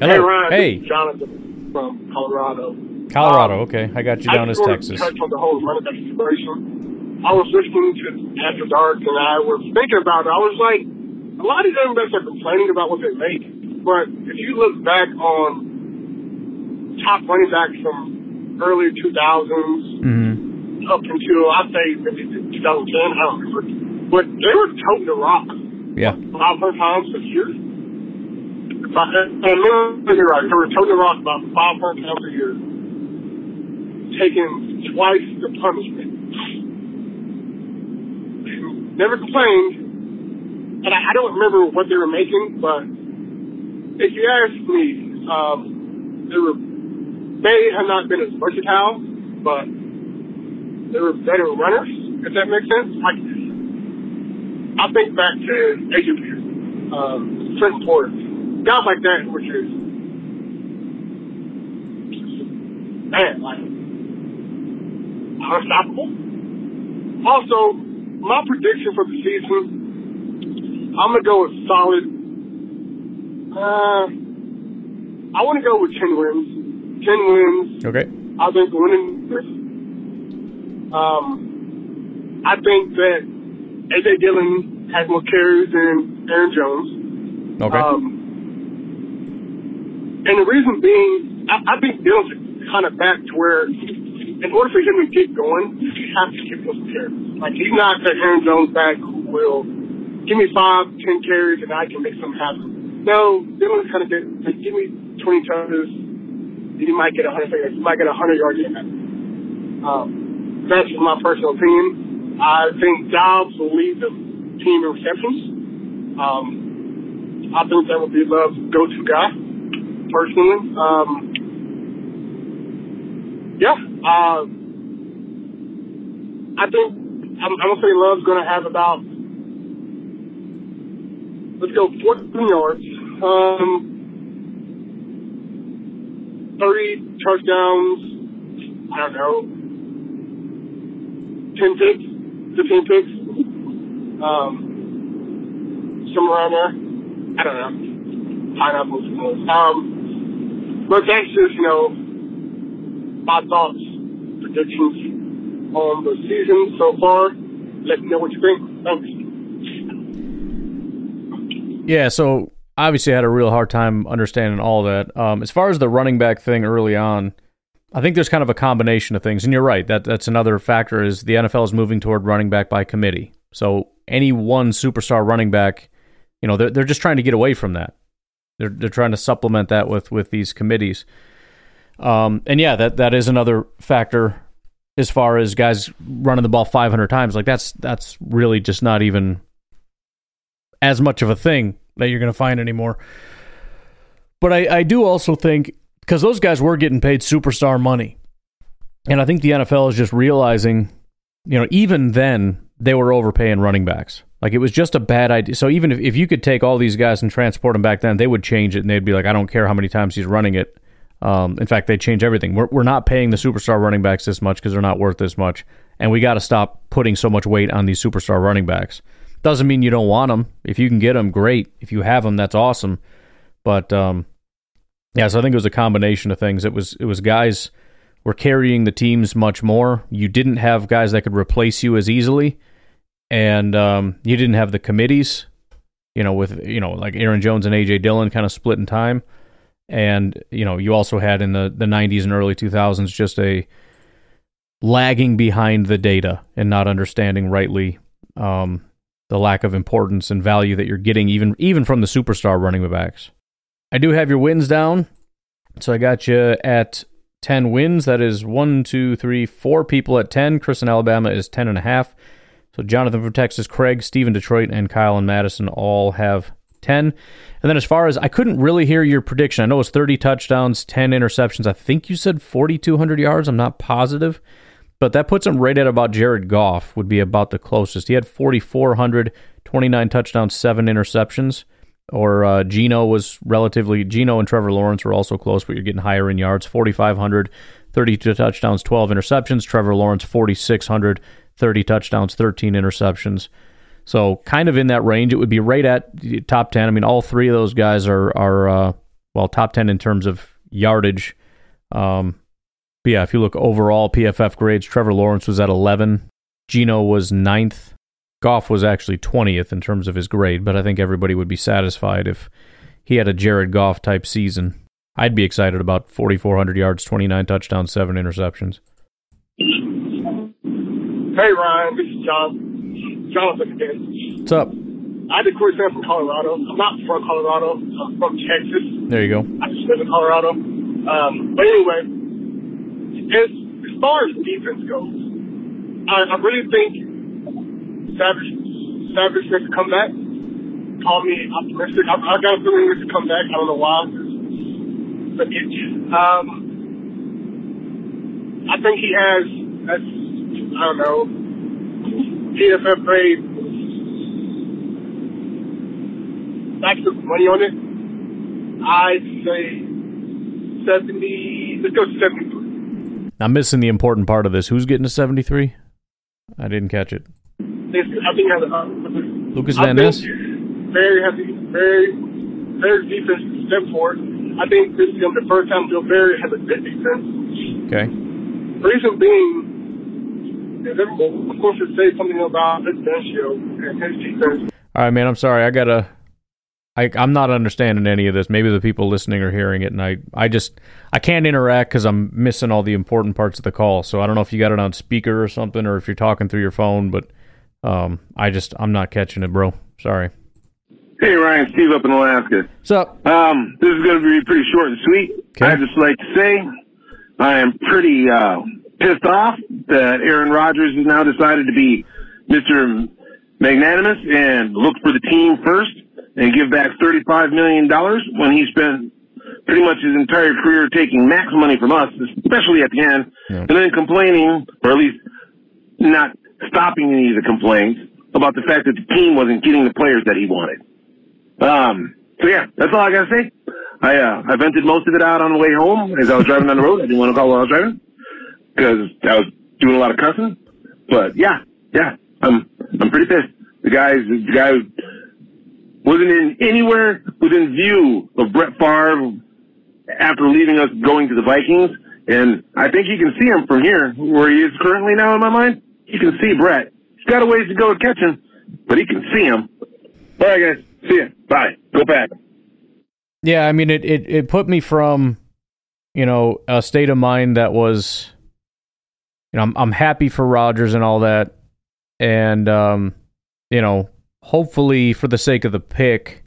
Hello. Hey, Ryan. Hey. Jonathan from Colorado. Colorado. Okay, I got you down as Texas. To touch on the whole running back situation. I was listening to After Dark, and I was thinking about it. I was like, a lot of these running backs are complaining about what they make, but if you look back on top running backs from early 2000s Mm-hmm. up until I'd say maybe 2010, I don't remember, but they were toting the rock Yeah. 500 pounds a year. If I, and remember right, they were toting the rock about 500 pounds a year, taking twice the punishment. Never complained, and I, I don't remember what they were making, but if you ask me, um, they were may have not been as versatile, but they were better runners, if that makes sense. Like, I think back to Adrian Peterson, um, Clinton Portis, guys like that, which is, man, like, unstoppable. Also, my prediction for the season, I'm gonna go with solid. Uh, I want to go with ten wins. Ten wins. Okay. I think winning. Um, I think that AJ Dillon has more carries than Aaron Jones. Okay. Um, and the reason being, I, I think Dillon's kind of back to where, in order for him to get going, you have to give those carries. Like he's not that Aaron Jones back who will give me five, ten carries and I can make something happen. No, Dillon's kind of get like give me twenty touches, you might get a hundred. You might get a hundred yards in that. Um, that's my personal opinion. I think Doubs will lead the team in receptions. Um, I think that would be Love's go-to guy, personally. Um, yeah, uh, I think I'm, I'm gonna say Love's gonna have about let's go 14 yards. Um, 30 touchdowns, I don't know, 10 picks, 15 picks, um, somewhere around there. I don't know. Pineapples. Um, but that's just, you know, my thoughts, predictions on the season so far. Let me know what you think. Thanks. Yeah, so obviously I had a real hard time understanding all that. Um, as far as the running back thing early on, I think there's kind of a combination of things, and you're right. That that's another factor is the NFL is moving toward running back by committee. So any one superstar running back, you know, they're they're just trying to get away from that. They're they're trying to supplement that with with these committees. Um, and yeah, that that is another factor as far as guys running the ball 500 times. Like that's that's really just not even as much of a thing that you're going to find anymore. But I, I do also think because those guys were getting paid superstar money, and I think the NFL is just realizing, you know, even then they were overpaying running backs. Like it was just a bad idea. So even if, if you could take all these guys and transport them back then, they would change it and they'd be like, I don't care how many times he's running it. Um, in fact, they change everything. We're, we're not paying the superstar running backs this much because they're not worth this much, and we got to stop putting so much weight on these superstar running backs. Doesn't mean you don't want them. If you can get them, great. If you have them, that's awesome. But um, yeah, so I think it was a combination of things. It was it was guys were carrying the teams much more. You didn't have guys that could replace you as easily, and um, you didn't have the committees. You know, with you know like Aaron Jones and AJ Dillon kind of split in time, and you know you also had in the the 90s and early 2000s just a lagging behind the data and not understanding rightly um, the lack of importance and value that you're getting even even from the superstar running backs. I do have your wins down. So I got you at 10 wins. That is one, two, three, four people at 10. Chris in Alabama is 10 and a half. So Jonathan from Texas, Craig, Stephen Detroit, and Kyle and Madison all have 10. And then as far as I couldn't really hear your prediction. I know it was 30 touchdowns, 10 interceptions. I think you said 4,200 yards. I'm not positive. But that puts him right at about Jared Goff, would be about the closest. He had 4,400, 29 touchdowns, 7 interceptions. Or uh, Geno was relatively, Geno and Trevor Lawrence were also close, but you're getting higher in yards 4,500, 32 touchdowns, 12 interceptions. Trevor Lawrence, 4,600, 30 touchdowns, 13 interceptions. So kind of in that range. It would be right at top 10. I mean, all three of those guys are, are uh, well, top 10 in terms of yardage. Um, but yeah, if you look overall PFF grades, Trevor Lawrence was at 11. Geno was ninth. Goff was actually 20th in terms of his grade, but I think everybody would be satisfied if he had a Jared Goff type season. I'd be excited about 4,400 yards, 29 touchdowns, 7 interceptions. Hey, Ryan, this is John. Jonathan again. What's up? I did Corey Sam from Colorado. I'm not from Colorado. I'm from Texas. There you go. I just live in Colorado. Um, but anyway, as, as far as defense goes, I, I really think Savage, Savage needs to come back. Call me optimistic. I, I got a feeling he needs to come back. I don't know why. But it, um, I think he has, that's, I don't know, I took money on it. I'd say 70, let's go 73. I'm missing the important part of this. Who's getting a 73? I didn't catch it. I think has uh, Lukas Van Ness. Very happy, very, very defense step forward. I think this is the first time Bill Barry has a good defense. Okay. Reason being, of course, to say something about Ignacio and his defense. All right, man. I'm sorry. I gotta. I, I'm not understanding any of this. Maybe the people listening are hearing it, and I, I just I can't interact because I'm missing all the important parts of the call. So I don't know if you got it on speaker or something, or if you're talking through your phone. But um, I just I'm not catching it, bro. Sorry. Hey Ryan, Steve up in Alaska. What's up? Um, this is going to be pretty short and sweet. Okay. I just like to say I am pretty uh, pissed off that Aaron Rodgers has now decided to be Mr. Magnanimous and look for the team first and give back $35 million when he spent pretty much his entire career taking max money from us, especially at the end, Yeah. and then complaining, or at least not stopping any of the complaints about the fact that the team wasn't getting the players that he wanted. Um, so yeah, that's all I gotta say. I uh, I vented most of it out on the way home as I was driving down the road. I didn't want to call while I was driving because I was doing a lot of cussing. But yeah, yeah, I'm I'm pretty pissed. The guy the guy wasn't in anywhere within view of Brett Favre after leaving us going to the Vikings. And I think you can see him from here, where he is currently now in my mind. You can see Brett. He's got a ways to go to catch him, but he can see him. All right, guys. See ya. Bye. Go back. Yeah, I mean, it, it, it put me from, you know, a state of mind that was, you know, I'm, I'm happy for Rodgers and all that. And, um, you know, hopefully for the sake of the pick,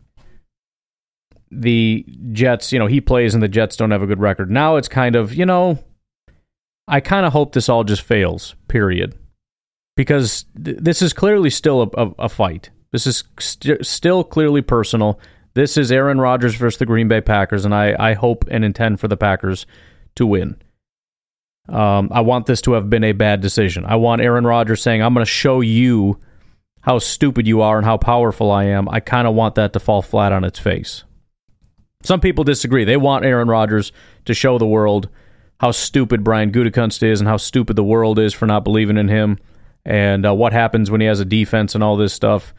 the Jets, you know, he plays and the Jets don't have a good record. Now it's kind of, you know, I kind of hope this all just fails, period. Because th- this is clearly still a, a, a fight. This is st- still clearly personal. This is Aaron Rodgers versus the Green Bay Packers, and I, I hope and intend for the Packers to win. Um, I want this to have been a bad decision. I want Aaron Rodgers saying, I'm going to show you how stupid you are and how powerful I am. I kind of want that to fall flat on its face. Some people disagree. They want Aaron Rodgers to show the world how stupid Brian Gutekunst is and how stupid the world is for not believing in him and uh, what happens when he has a defense and all this stuff.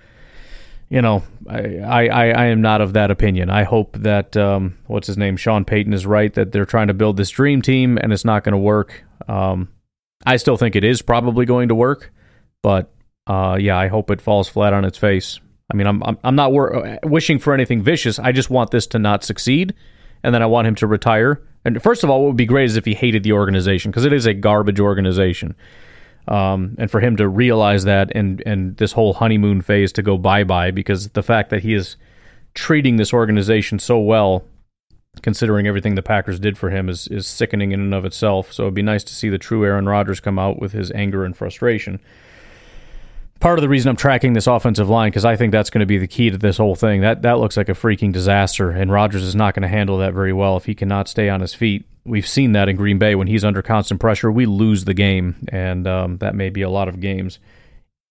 You know, I, I, I am not of that opinion. I hope that, um, what's his name, Sean Payton is right, that they're trying to build this dream team and it's not going to work. Um, I still think it is probably going to work, but uh, yeah, I hope it falls flat on its face. I mean, I'm I'm, I'm not wor- wishing for anything vicious. I just want this to not succeed, and then I want him to retire. And first of all, what would be great is if he hated the organization because it is a garbage organization. Um, and for him to realize that and and this whole honeymoon phase to go bye bye because the fact that he is treating this organization so well, considering everything the Packers did for him, is is sickening in and of itself. So it'd be nice to see the true Aaron Rodgers come out with his anger and frustration part of the reason I'm tracking this offensive line because I think that's going to be the key to this whole thing. That that looks like a freaking disaster, and Rodgers is not going to handle that very well if he cannot stay on his feet. We've seen that in Green Bay when he's under constant pressure, we lose the game, and um, that may be a lot of games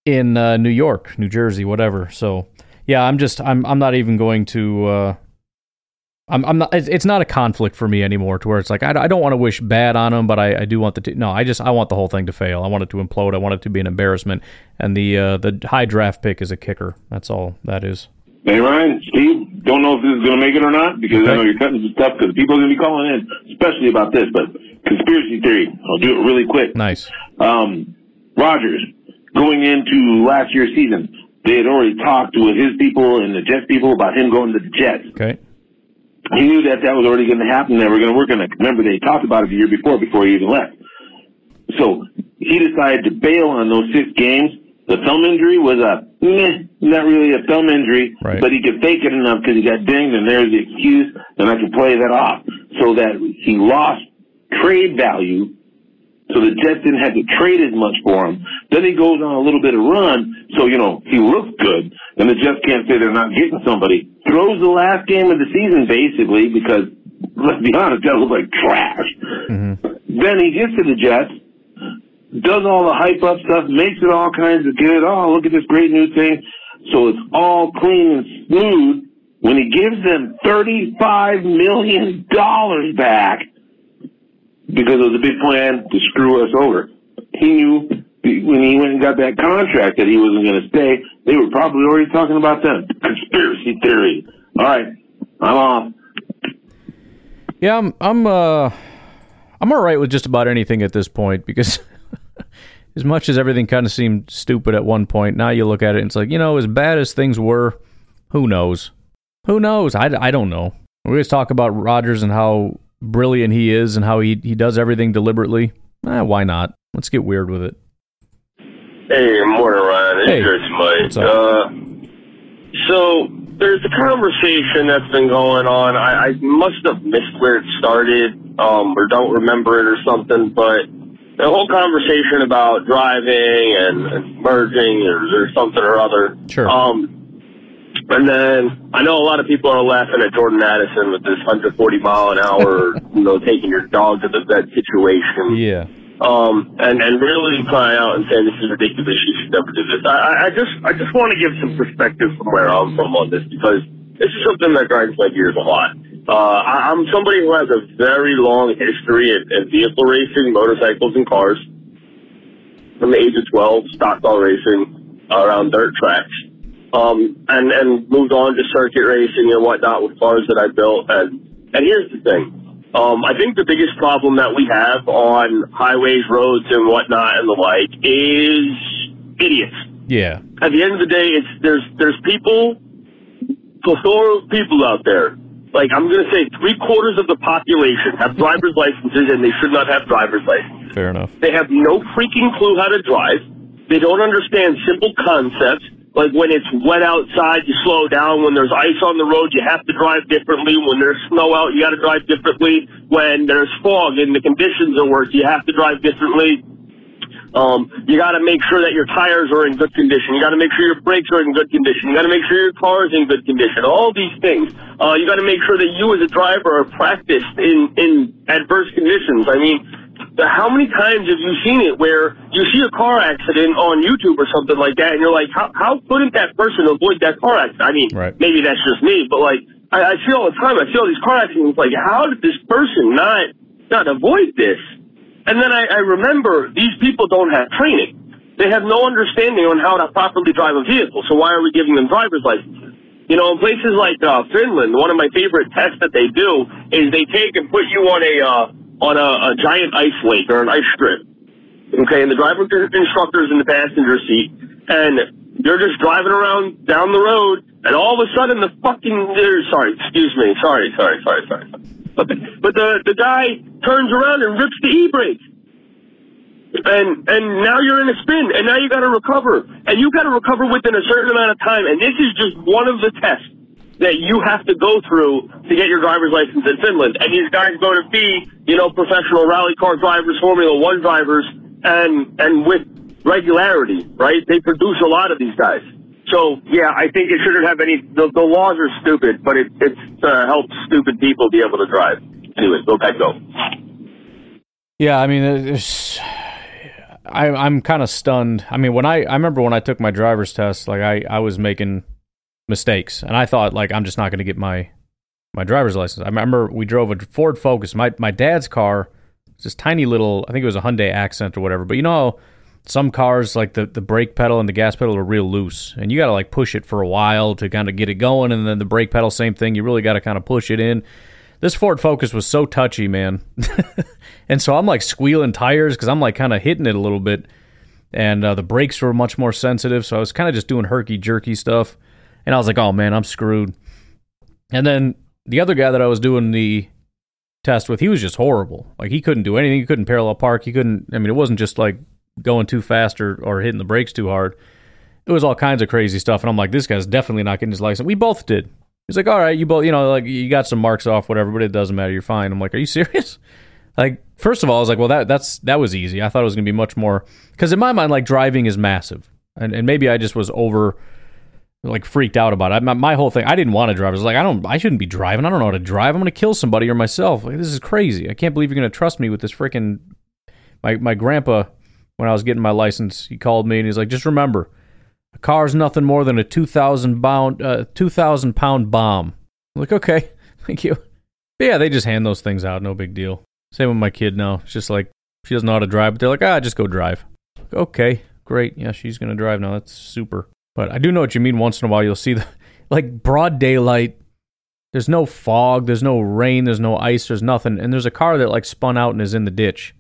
in uh, New York, New Jersey, whatever. So yeah, I'm just I'm I'm not even going to. Uh, I'm, I'm not. It's not a conflict for me anymore. To where it's like I, I don't want to wish bad on them, but I, I do want the. T- no, I just I want the whole thing to fail. I want it to implode. I want it to be an embarrassment. And the uh, the high draft pick is a kicker. That's all that is. Hey Ryan, Steve, don't know if this is going to make it or not because Okay. I know you're cutting some stuff because people are going to be calling in, especially about this. But conspiracy theory, I'll do it really quick. Nice. Um, Rodgers going into last year's season, they had already talked with his people and the Jets people about him going to the Jets. Okay. He knew that that was already going to happen. They were going to work on it. Remember, they talked about it the year before, before he even left. So he decided to bail on those six games. The thumb injury was a meh, not really a thumb injury, Right. but he could fake it enough because he got dinged, and there's the excuse, and I can play that off so that he lost trade value. So the Jets didn't have to trade as much for him. Then he goes on a little bit of run, so you know he looks good, and the Jets can't say they're not getting somebody. Throws the last game of the season basically because let's be honest, that looked like trash. mhm Then he gets to the Jets, does all the hype up stuff, makes it all kinds of good. Oh, look at this great new thing. So it's all clean and smooth. When he gives them $35 million back because it was a big plan to screw us over. He knew when he went and got that contract that he wasn't going to stay. They were probably already talking about that. Conspiracy theory. All right. I'm off. Yeah, I'm I'm uh I'm all right with just about anything at this point because as much as everything kind of seemed stupid at one point, now you look at it and it's like, you know, as bad as things were, who knows? Who knows? I, I don't know. We always talk about Rodgers and how brilliant he is and how he, he does everything deliberately. Eh, why not? Let's get weird with it. Hey, morning, Ryan. It's Hey, Jersey Mike. Uh, so there's a conversation that's been going on. I, I must have missed where it started, um, or don't remember it or something. But the whole conversation about driving and, and merging or, or something or other. Sure. Um, and then I know a lot of people are laughing at Jordan Addison with this 140 mile an hour, you know, taking your dog to the vet situation Yeah. um, and and really crying out and saying this is ridiculous. You should never do this. I, I- just I just want to give some perspective from where I'm from on this because this is something that grinds my gears a lot. Uh, I, I'm somebody who has a very long history in, in vehicle racing, motorcycles, and cars. From the age of 12, stock car racing around dirt tracks. Um, and, and moved on to circuit racing and whatnot with cars that I built. And, and here's the thing. Um, I think the biggest problem that we have on highways, roads, and whatnot and the like is idiots. Yeah. At the end of the day, it's there's there's people, plethora of people out there. Like I'm going to say, three quarters of the population have driver's licenses, and they should not have driver's licenses. Fair enough. They have no freaking clue how to drive. They don't understand simple concepts. Like when it's wet outside, you slow down. When there's ice on the road, you have to drive differently. When there's snow out, you got to drive differently. When there's fog and the conditions are worse, you have to drive differently. Um, you got to make sure that your tires are in good condition. You got to make sure your brakes are in good condition. You got to make sure your car is in good condition. All these things. Uh, you got to make sure that you as a driver are practiced in in adverse conditions. I mean, how many times have you seen it where you see a car accident on YouTube or something like that, and you're like, how how couldn't that person avoid that car accident? I mean, right. maybe that's just me, but like I, I see all the time. I see all these car accidents. Like, how did this person not not avoid this? And then I, I remember these people don't have training. They have no understanding on how to properly drive a vehicle. So why are we giving them driver's licenses? You know, in places like uh, Finland, one of my favorite tests that they do is they take and put you on a uh, on a, a giant ice lake or an ice strip. Okay, and the driver instructor is in the passenger seat, and they're just driving around down the road, and all of a sudden the fucking sorry, excuse me, sorry, sorry, sorry, sorry. But the, but the the guy turns around and rips the e-brake. And and now you're in a spin, and now you got to recover, and you got to recover within a certain amount of time. And this is just one of the tests that you have to go through to get your driver's license in Finland. And these guys go to be, you know, professional rally car drivers, Formula One drivers, and and with regularity, right? They produce a lot of these guys. So yeah, I think it shouldn't have any. The, the laws are stupid, but it it's uh, helps stupid people be able to drive. Anyway, go back go. Yeah, I mean, it's, I, I'm kind of stunned. I mean, when I I remember when I took my driver's test, like I I was making mistakes, and I thought like I'm just not going to get my my driver's license. I remember we drove a Ford Focus. My my dad's car, it's this tiny little. I think it was a Hyundai Accent or whatever. But you know, some cars like the the brake pedal and the gas pedal are real loose, and you got to like push it for a while to kind of get it going, and then the brake pedal, same thing. You really got to kind of push it in. This Ford Focus was so touchy, man. and so I'm like squealing tires because I'm like kind of hitting it a little bit. And uh, the brakes were much more sensitive. So I was kind of just doing herky jerky stuff. And I was like, oh man, I'm screwed. And then the other guy that I was doing the test with, he was just horrible. Like he couldn't do anything. He couldn't parallel park. He couldn't, I mean, it wasn't just like going too fast or, or hitting the brakes too hard. It was all kinds of crazy stuff. And I'm like, this guy's definitely not getting his license. We both did. He's like, all right, you both, you know, like you got some marks off, whatever, but it doesn't matter. You're fine. I'm like, are you serious? Like, first of all, I was like, well, that that's that was easy. I thought it was gonna be much more because in my mind, like driving is massive, and and maybe I just was over like freaked out about it. My, my whole thing, I didn't want to drive. I was like, I don't, I shouldn't be driving. I don't know how to drive. I'm gonna kill somebody or myself. Like, this is crazy. I can't believe you're gonna trust me with this freaking. My my grandpa, when I was getting my license, he called me and he's like, just remember, a car's nothing more than a two thousand pound uh, two thousand pound bomb. I'm like, okay, thank you. But yeah, they just hand those things out, no big deal. Same with my kid now. It's just like she doesn't know how to drive, but they're like, ah, just go drive. Okay, great. Yeah, she's gonna drive now. That's super. But I do know what you mean. Once in a while, you'll see the like broad daylight. There's no fog. There's no rain. There's no ice. There's nothing. And there's a car that like spun out and is in the ditch.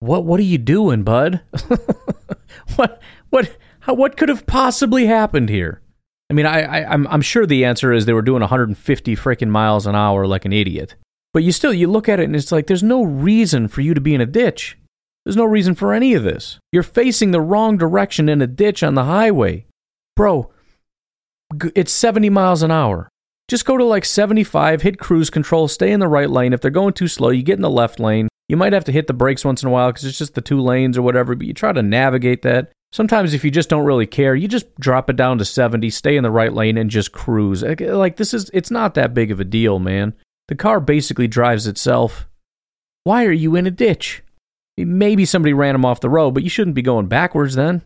What What are you doing, bud? what What how, What could have possibly happened here? I mean, I, I I'm I'm sure the answer is they were doing 150 freaking miles an hour like an idiot. But you still you look at it and it's like there's no reason for you to be in a ditch. There's no reason for any of this. You're facing the wrong direction in a ditch on the highway. Bro, it's 70 miles an hour. Just go to like 75, hit cruise control, stay in the right lane. If they're going too slow, you get in the left lane. You might have to hit the brakes once in a while because it's just the two lanes or whatever, but you try to navigate that. Sometimes, if you just don't really care, you just drop it down to 70, stay in the right lane, and just cruise. Like, this is, it's not that big of a deal, man. The car basically drives itself. Why are you in a ditch? Maybe somebody ran him off the road, but you shouldn't be going backwards then.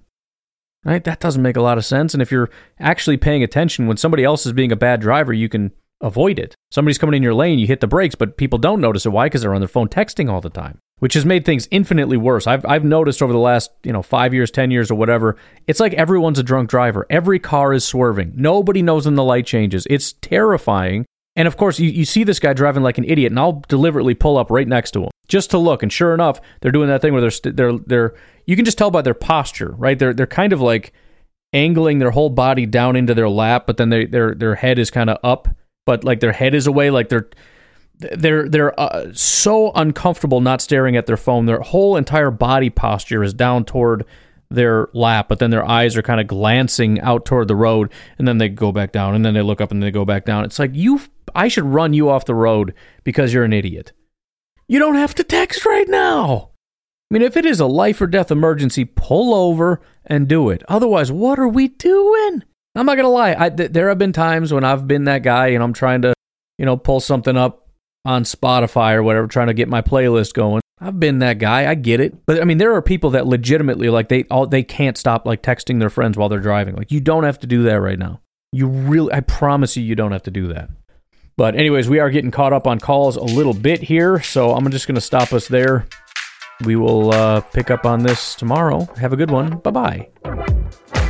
Right? That doesn't make a lot of sense. And if you're actually paying attention when somebody else is being a bad driver, you can avoid it. Somebody's coming in your lane, you hit the brakes, but people don't notice it. Why? Because they're on their phone texting all the time, which has made things infinitely worse. I've, I've noticed over the last, you know, five years, 10 years or whatever, it's like everyone's a drunk driver. Every car is swerving. Nobody knows when the light changes. It's terrifying. And of course, you, you see this guy driving like an idiot, and I'll deliberately pull up right next to him just to look. And sure enough, they're doing that thing where they're st- they're they're you can just tell by their posture, right? They're they're kind of like angling their whole body down into their lap, but then they, their their head is kind of up, but like their head is away, like they're they're they're uh, so uncomfortable not staring at their phone. Their whole entire body posture is down toward their lap, but then their eyes are kind of glancing out toward the road, and then they go back down, and then they look up and they go back down. It's like you, I should run you off the road because you're an idiot. You don't have to text right now. I mean, if it is a life or death emergency, pull over and do it. Otherwise, what are we doing? I'm not gonna lie. I, th- there have been times when I've been that guy and I'm trying to, you know, pull something up on Spotify or whatever, trying to get my playlist going. I've been that guy. I get it. But I mean, there are people that legitimately like they all they can't stop like texting their friends while they're driving. Like you don't have to do that right now. You really, I promise you, you don't have to do that. But anyways, we are getting caught up on calls a little bit here, so I'm just going to stop us there. We will uh, pick up on this tomorrow. Have a good one. Bye bye.